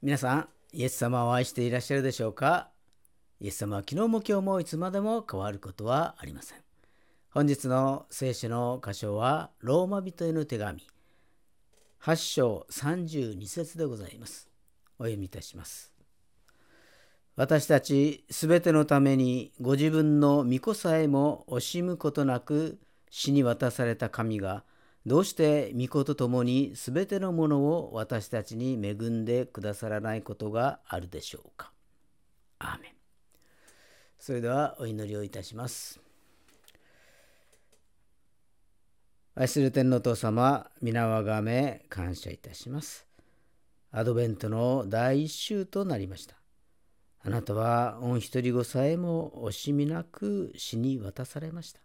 皆さん、イエス様を愛していらっしゃるでしょうか？イエス様は昨日も今日もいつまでも変わることはありません。本日の聖書の箇所は、ローマ人への手紙、8章32節でございます。お読みいたします。私たちすべてのためにご自分の御子さえも惜しむことなく死に渡された神がどうして御子と共にすべてのものを私たちに恵んでくださらないことがあるでしょうか？アーメン。それではお祈りをいたします。愛する天皇父様、皆をがめ感謝いたします。アドベントの第一週となりました。あなたは御一人子さえも惜しみなく死に渡されました。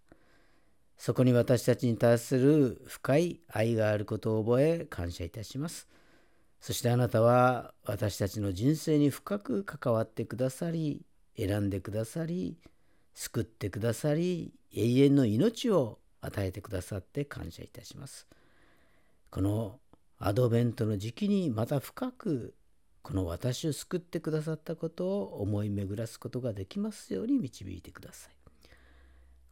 そこに私たちに対する深い愛があることを覚え感謝いたします。そしてあなたは私たちの人生に深く関わってくださり、選んでくださり、救ってくださり、永遠の命を与えてくださって感謝いたします。このアドベントの時期にまた深くこの私を救ってくださったことを思い巡らすことができますように導いてください。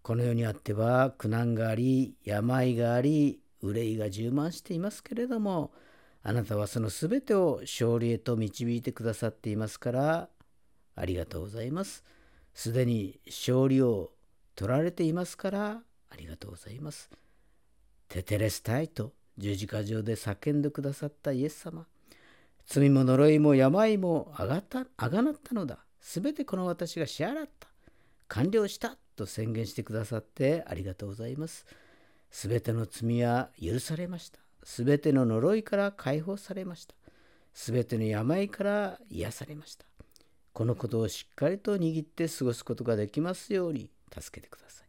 この世にあっては苦難があり病があり憂いが充満していますけれどもあなたはそのすべてを勝利へと導いてくださっていますからありがとうございます。すでに勝利を取られていますからありがとうございます。テテレスタイと十字架上で叫んでくださったイエス様。罪も呪いも病もあがたあがなったのだ。すべてこの私が支払った。完了したと宣言してくださってありがとうございます。すべての罪は許されました。すべての呪いから解放されました。すべての病から癒されました。このことをしっかりと握って過ごすことができますように助けてください。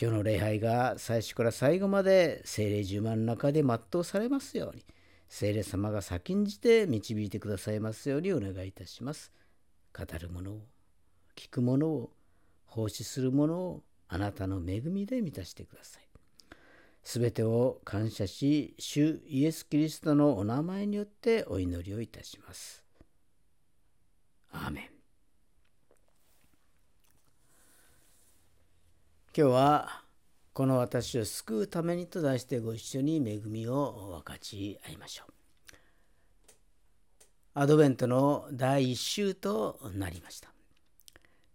今日の礼拝が最初から最後まで精霊十万の中で全うされますように、精霊様が先んじて導いてくださいますようにお願いいたします。語るものを、聞くものを、奉仕するものをあなたの恵みで満たしてください。すべてを感謝し、主イエス・キリストのお名前によってお祈りをいたします。アーメン。今日はこの私を救うためにと題してご一緒に恵みを分かち合いましょう。アドベントの第1週となりました。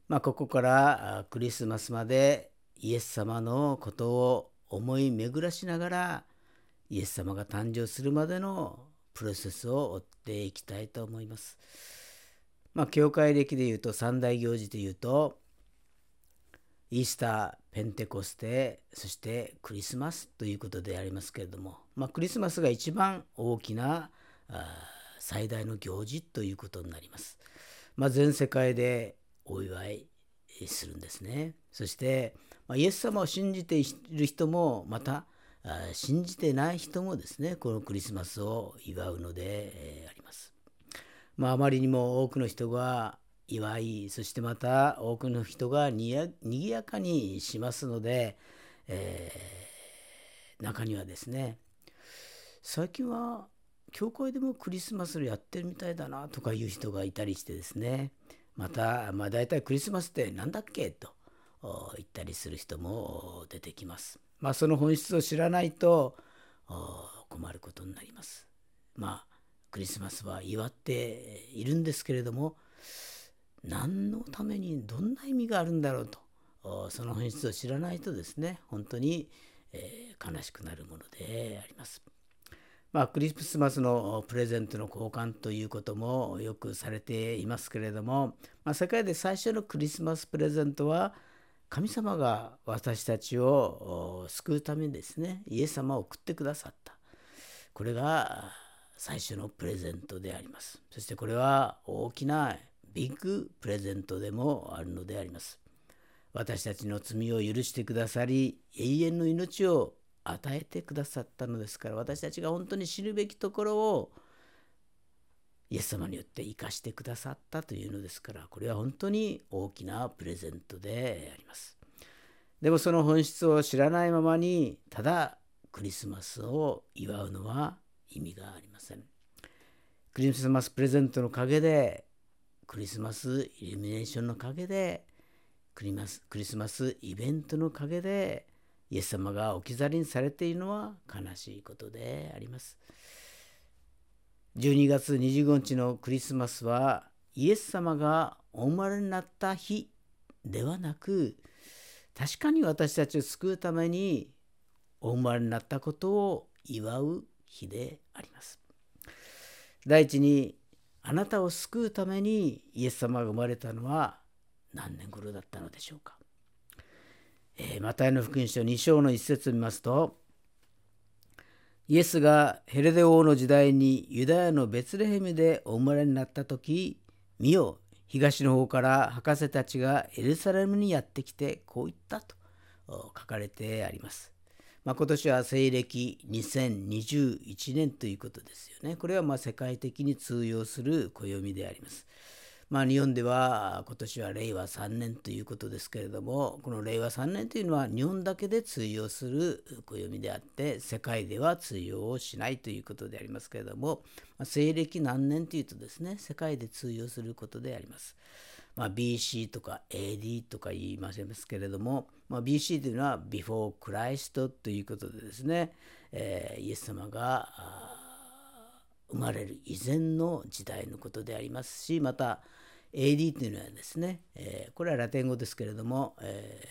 まあ、ここからクリスマスまでイエス様のことを思い巡らしながらイエス様が誕生するまでのプロセスを追っていきたいと思います。まあ、教会歴でいうと三大行事でいうとイースター、ペンテコステ、そしてクリスマスということでありますけれども、まあ、クリスマスが一番大きな最大の行事ということになります。まあ、全世界でお祝いするんですね。そして、ま、イエス様を信じている人もまた信じてない人もですねこのクリスマスを祝うのであります。まあ、あまりにも多くの人が祝いそしてまた多くの人がにやぎやかにしますので、えー、中にはですね最近は教会でもクリスマスをやってるみたいだなとかいう人がいたりしてですねまた、まあ、大体クリスマスって何だっけと言ったりする人も出てきます。まあ、その本質を知らないと困ることになります。まあ、クリスマスは祝っているんですけれども、何のためにどんな意味があるんだろうと、その本質を知らないとですね、本当に、えー、悲しくなるものであります。まあ、クリスマスのプレゼントの交換ということもよくされていますけれども、まあ、世界で最初のクリスマスプレゼントは神様が私たちを救うためにですね。イエス様を送ってくださった。これが最初のプレゼントであります。そしてこれは大きなビッグプレゼントでもあるのであります。私たちの罪を許してくださり永遠の命を与えてくださったのですから私たちが本当に知るべきところをイエス様によって生かしてくださったというのですからこれは本当に大きなプレゼントであります。でもその本質を知らないままにただクリスマスを祝うのは意味がありません。クリスマスプレゼントの陰でクリスマスイルミネーションの陰でクリマスクリスマスイベントの陰でイエス様が置き去りにされているのは悲しいことであります。12月25日のクリスマスはイエス様がお生まれになった日ではなく確かに私たちを救うためにお生まれになったことを祝う日であります。第一にあなたを救うためにイエス様が生まれたのは何年頃だったのでしょうか？えー、マタイの福音書2章の一節を見ますとイエスがヘレデ王の時代にユダヤのベツレヘムでお生まれになった時見よ東の方から博士たちがエルサレムにやってきてこう言ったと書かれてあります。まあ、今年は西暦2021年ということですよね。これはま世界的に通用する暦であります。まあ、日本では今年は令和3年ということですけれどもこの令和3年というのは日本だけで通用する暦であって世界では通用をしないということでありますけれども、まあ、西暦何年というとですね世界で通用することであります。まあ、BC とか AD とか言いませんけれども、まあ、BC というのは Before Christ ということでですね、えー、イエス様が生まれる以前の時代のことでありますしまた AD というのはですね、えー、これはラテン語ですけれども、え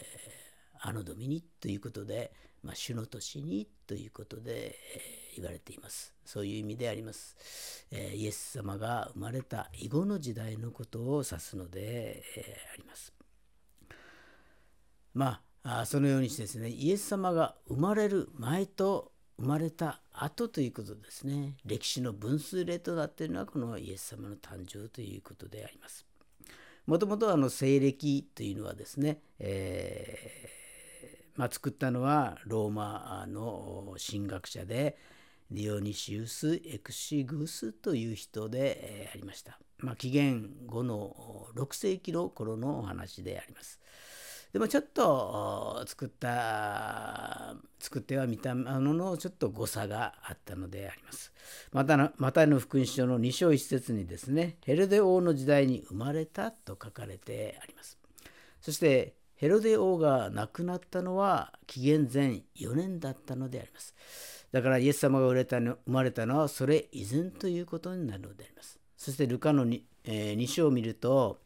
ー、アノドミニということで、まあ、主の年にということで、えー、言われています。そういう意味であります。えー、イエス様が生まれた以後の時代のことを指すので、えー、あります。まあそのようにしてですね、イエス様が生まれる前と生まれた後ということですね。歴史の分数例となっているのはこのイエス様の誕生ということであります。もともとあの西暦というのはですね、えー、まあ、作ったのはローマの神学者でディオニシウス・エクシグスという人で、ありました。まあ、紀元後の6世紀の頃のお話であります。でもちょっと作った作ってはみたもののちょっと誤差があったのであります。またのマタイの福音書の2章1節にですねヘロデ王の時代に生まれたと書かれてあります。そしてヘロデ王が亡くなったのは紀元前4年だったのであります。だからイエス様が生まれたの生まれたのはそれ以前ということになるのであります。そしてルカの 2,、えー、2章を見ると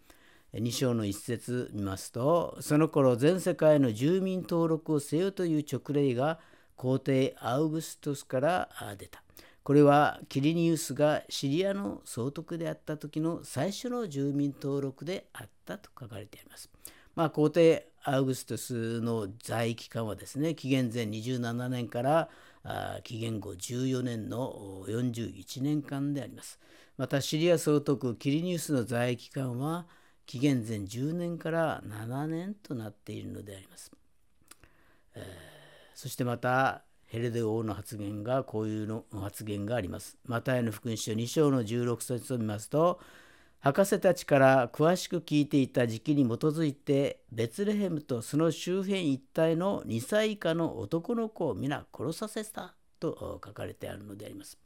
2章の一節見ますとその頃全世界の住民登録をせよという勅令が皇帝アウグストスから出た。これはキリニウスがシリアの総督であった時の最初の住民登録であったと書かれています。まあ、皇帝アウグストスの在位期間はですね紀元前27年から紀元後14年の41年間であります。またシリア総督キリニウスの在位期間は紀元前10年から7年となっているのであります。えー、そしてまたヘレデ王の発言がこういうの発言があります。マタイの福音書2章の16節を見ますと博士たちから詳しく聞いていた時期に基づいてベツレヘムとその周辺一帯の2歳以下の男の子を皆殺させたと書かれてあるのであります。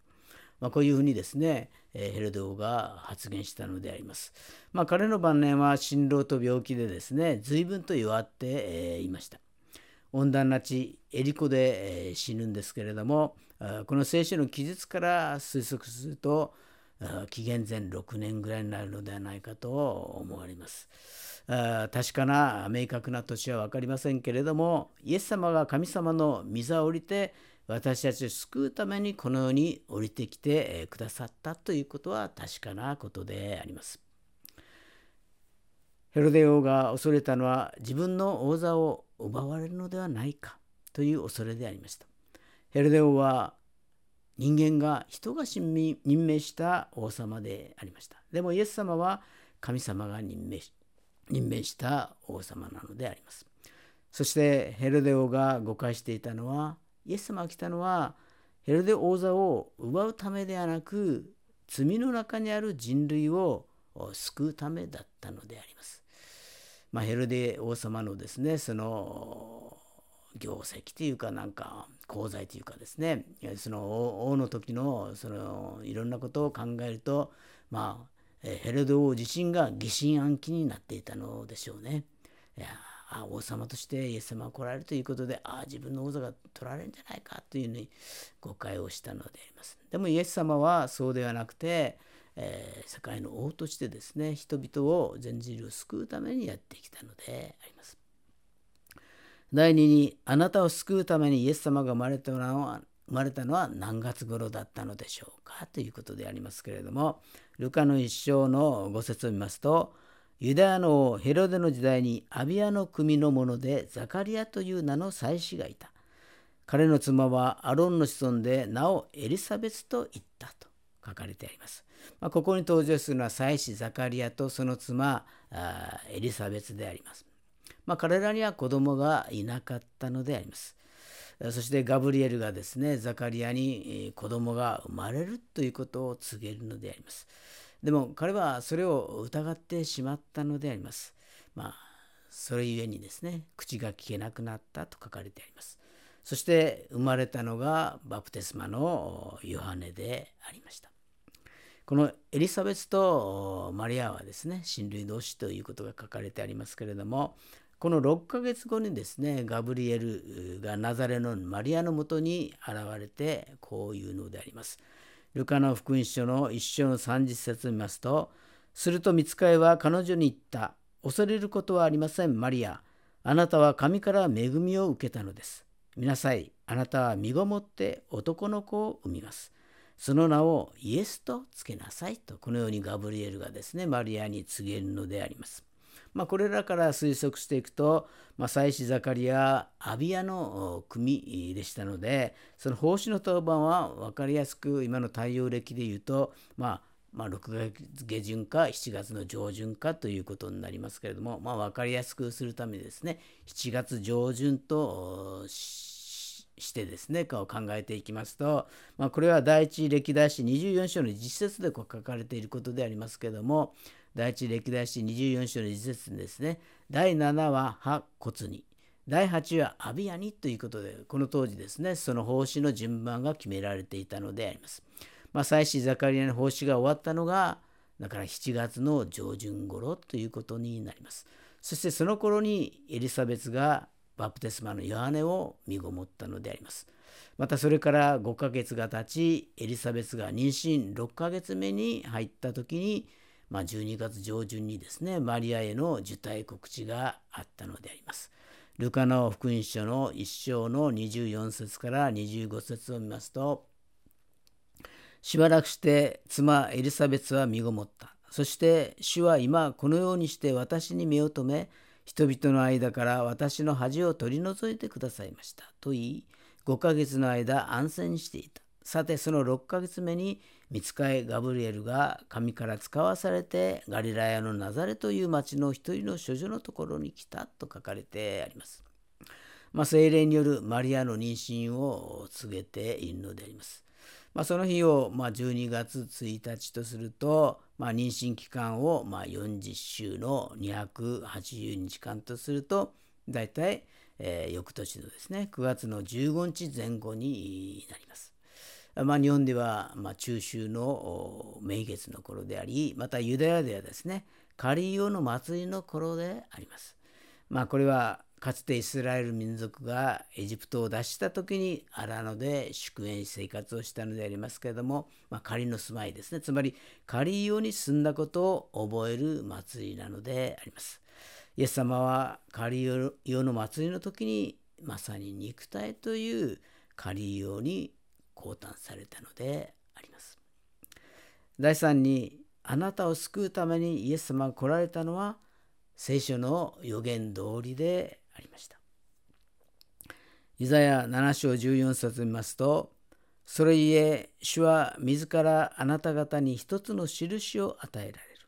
まあ、こういうふうにですね、えヘルド王が発言したのであります。まあ、彼の晩年は心労と病気でですね随分と弱って、えいました。温暖な地エリコで、え死ぬんですけれどもこの聖書の記述から推測すると紀元前6年ぐらいになるのではないかと思われます。確かな明確な年は分かりませんけれどもイエス様が神様の御座を降りて私たちを救うためにこの世に降りてきてくださったということは確かなことであります。ヘロデ王が恐れたのは自分の王座を奪われるのではないかという恐れでありました。ヘロデ王は人間が人が任命した王様でありました。でもイエス様は神様が任命し任命した王様なのであります。そしてヘロデ王が誤解していたのはイエス様が来たのはヘロデ王座を奪うためではなく罪の中にある人類を救うためだったのであります。まあ、ヘロデ王様のですねその業績というかなんか功罪というかですねその王の時のそのいろんなことを考えるとまあヘロド王自身が疑心暗鬼になっていたのでしょうね。いやあ王様としてイエス様が来られるということでああ自分の王座が取られるんじゃないかというふうに誤解をしたのであります。でもイエス様はそうではなくて、えー、世界の王としてですね人々を全人類を救うためにやってきたのであります。第2にあなたを救うためにイエス様が生まれたのは生まれたのは何月頃だったのでしょうかということでありますけれどもルカの一章のご説を見ますとユダヤの王ヘロデの時代にアビアの組の者でザカリアという名の祭司がいた。彼の妻はアロンの子孫で名をエリザベスと言ったと書かれてあります。まあ、ここに登場するのは祭司ザカリアとその妻エリザベスであります。まあ、彼らには子供がいなかったのであります。そしてガブリエルがですねザカリアに子供が生まれるということを告げるのであります。でも彼はそれを疑ってしまったのであります。まあ、それゆえにですね、口が聞けなくなったと書かれてあります。そして生まれたのがバプテスマのヨハネでありました。このエリザベスとマリアはですね、親類同士ということが書かれてありますけれども、この6ヶ月後にですね、ガブリエルがナザレのマリアのもとに現れてこういうのであります。ルカの福音書の一章の30節を見ますと、すると見つかいは彼女に言った。恐れることはありません、マリア。あなたは神から恵みを受けたのです。見なさい。あなたは身ごもって男の子を産みます。その名をイエスとつけなさいと、このようにガブリエルがですね、マリアに告げるのであります。まあ、これらから推測していくと、まあ、祭司ザカリア、アビアの組でしたので、その奉仕の当番は分かりやすく、今の太陽暦で言うと、まあ、まあ、6月下旬か7月の上旬かということになりますけれども、まあ、分かりやすくするためにですね、7月上旬としてですね、かを考えていきますと、まあ、これは第一歴代史24章の実説でこう書かれていることでありますけども、第一歴代史24章の一節にですね、第7は破骨に、第8はアビアにということで、この当時ですね、その奉仕の順番が決められていたのであります。まあ、祭司ザカリアの奉仕が終わったのが、だから7月の上旬頃ということになります。そしてその頃にエリザベスがバプテスマのヨハネを身ごもったのであります。またそれから5ヶ月が経ち、エリザベスが妊娠6ヶ月目に入った時に、まあ、12月上旬にですね、マリアへの受胎告知があったのであります。ルカの福音書の1章の24節から25節を見ますと、しばらくして妻エリザベスは身ごもった。そして主は今このようにして私に目を留め、人々の間から私の恥を取り除いてくださいました。と言い、5ヶ月の間安静にしていた。さてその6ヶ月目に見つかいガブリエルが神から使わされてガリラヤのナザレという町の一人の処女のところに来たと書かれてあります。まあ、精霊によるマリアの妊娠を告げているのであります。まあ、その日をま12月1日とすると、まあ、妊娠期間をま40週の280日間とすると大体、えー、翌年のですね9月の15日前後になります。まあ、日本では、まあ、中秋の名月の頃であり、またユダヤではですね、カリオの祭りの頃であります。まあ、これはかつてイスラエル民族がエジプトを脱した時に荒野で祝宴生活をしたのでありますけれども、まあ、仮の住まいですね。つまり仮用に住んだことを覚える祭りなのであります。イエス様は仮用の祭りの時にまさに肉体という仮用に降誕されたのであります。第3にあなたを救うためにイエス様が来られたのは聖書の予言通りでありました。イザヤ7章14節見ますとそれゆえ主は自らあなた方に一つの印を与えられる。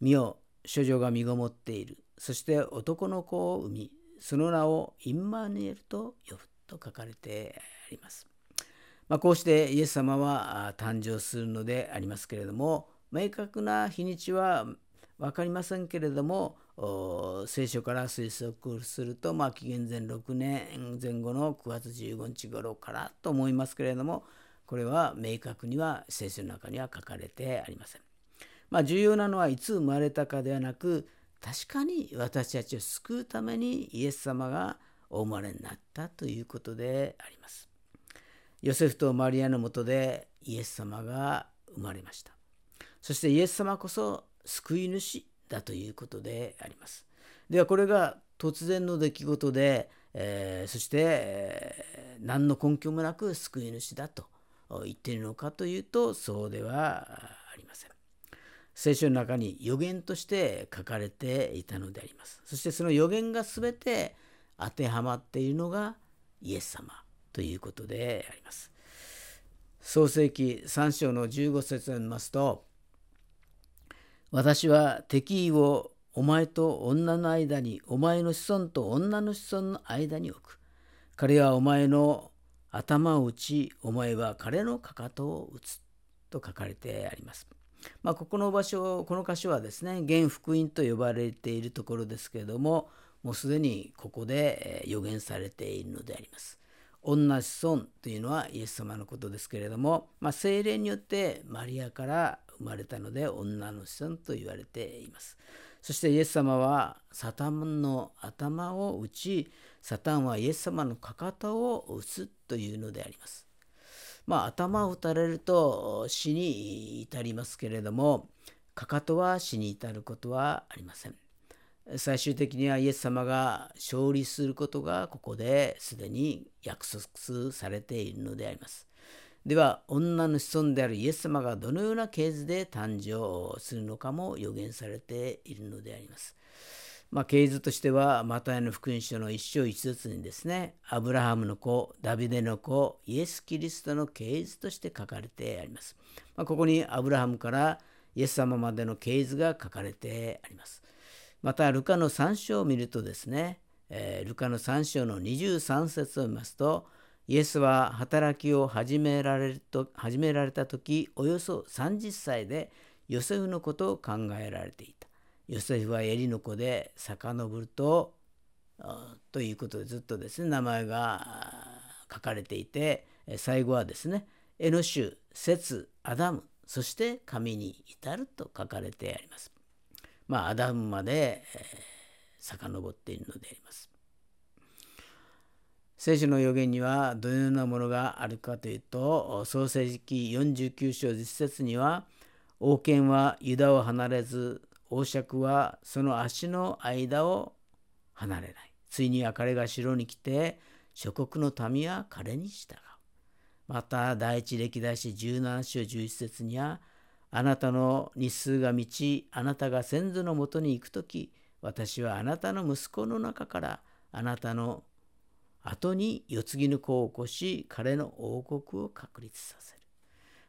見よ処女が身ごもっている。そして男の子を産みその名をインマヌエルと呼ぶと書かれてあります。まあ、こうしてイエス様は誕生するのでありますけれども明確な日にちは分かりませんけれども聖書から推測すると、まあ、紀元前6年前後の9月15日頃からと思いますけれどもこれは明確には聖書の中には書かれてありません。まあ、重要なのはいつ生まれたかではなく確かに私たちを救うためにイエス様がお生まれになったということであります。ヨセフとマリアのもとでイエス様が生まれました。そしてイエス様こそ救い主だということであります。ではこれが突然の出来事で、えー、そして、えー、何の根拠もなく救い主だと言っているのかというとそうではありません。聖書の中に予言として書かれていたのであります。そしてその予言が全て当てはまっているのがイエス様ということであります。創世記3章の15節を見ますと私は敵意をお前と女の間に、お前の子孫と女の子孫の間に置く。彼はお前の頭を打ち、お前は彼のかかとを打つ。と書かれてあります。まあ、ここの場所、この箇所はですね、現福音と呼ばれているところですけれども、もうすでにここで予言されているのであります。女子孫というのはイエス様のことですけれども、まあ、精霊によってマリアから生まれたので女の子孫と言われています。そしてイエス様はサタンの頭を打ち、サタンはイエス様のかかとを打つというのであります。まあ頭を打たれると死に至りますけれども、かかとは死に至ることはありません。最終的にはイエス様が勝利することがここですでに約束されているのであります。では女の子孫であるイエス様がどのような系図で誕生するのかも予言されているのであります。まあ、系図としてはマタイの福音書の一章一節にですねアブラハムの子ダビデの子イエス・キリストの系図として書かれてあります。まあ、ここにアブラハムからイエス様までの系図が書かれてあります。またルカの3章を見るとですね、えー、ルカの3章の23節を見ますとイエスは働きを始められると始められた時およそ30歳でヨセフのことを考えられていた。ヨセフはエリの子で遡るとということでずっとですね名前が書かれていて最後はですねエノシュ、セツ、アダムそして神に至ると書かれてあります。まあアダムまで、え、遡っているのであります。聖書の預言にはどのようなものがあるかというと創世記49章10節には王権はユダを離れず王爵はその足の間を離れないついには彼が城に来て諸国の民は彼に従うまた第一歴代史17章11節にはあなたの日数が満ちあなたが先祖のもとに行く時私はあなたの息子の中からあなたの後に世継ぎの子を起こし彼の王国を確立させる。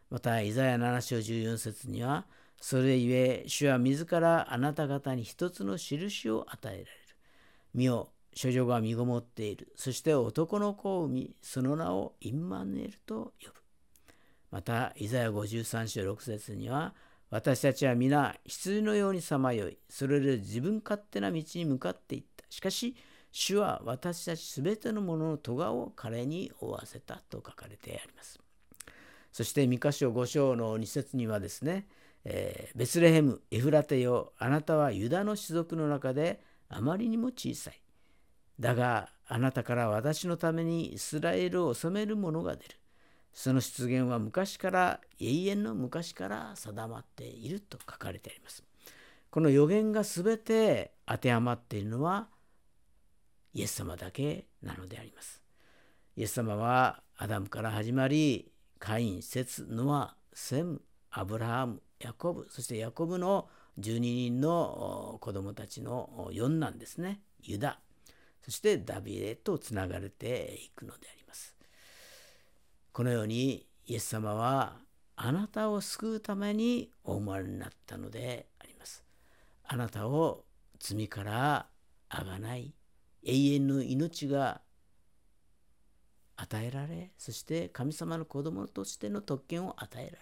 また、イザヤ7章14節には、それゆえ、主は自らあなた方に一つの印を与えられる。見よ、処女が身ごもっている。そして男の子を産み、その名をインマヌエルと呼ぶ。また、イザヤ53章6節には、私たちは皆羊のようにさまよい、それで自分勝手な道に向かっていった。しかし、主は私たちすべてのものの咎を彼に負わせたと書かれてあります。そして三箇所五章の二節にはですね、えー、ベスレヘム、エフラテよ、あなたはユダの種族の中であまりにも小さい。だが、あなたから私のためにイスラエルを治める者が出る。その出現は昔から、永遠の昔から定まっていると書かれてあります。この予言がすべて当てはまっているのは、イエス様だけなのであります。イエス様はアダムから始まり、カイン、セツ、ノア、セム、アブラハム、ヤコブ、そしてヤコブの12人の子供たちの4男ですね。ユダ、そしてダビデとつながれていくのであります。このようにイエス様はあなたを救うためにお生まれになったのであります。あなたを罪からあがない永遠の命が与えられそして神様の子供としての特権を与えられ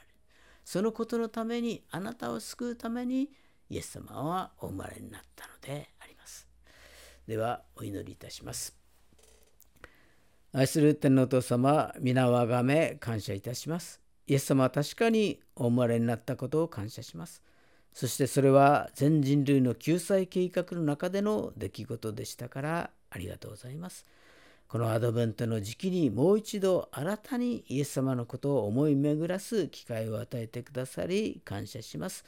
そのことのためにあなたを救うためにイエス様はお生まれになったのでありますではお祈りいたします。愛する天皇父様、皆をあがめ感謝いたします。イエス様は確かにお生まれになったことを感謝します。そしてそれは全人類の救済計画の中での出来事でしたからありがとうございます。このアドベントの時期にもう一度新たにイエス様のことを思い巡らす機会を与えてくださり感謝します。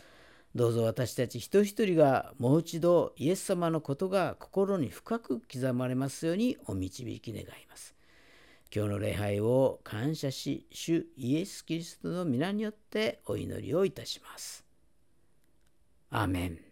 どうぞ私たち一人一人がもう一度イエス様のことが心に深く刻まれますようにお導き願います。今日の礼拝を感謝し、主イエス・キリストの皆によってお祈りをいたします。アメン。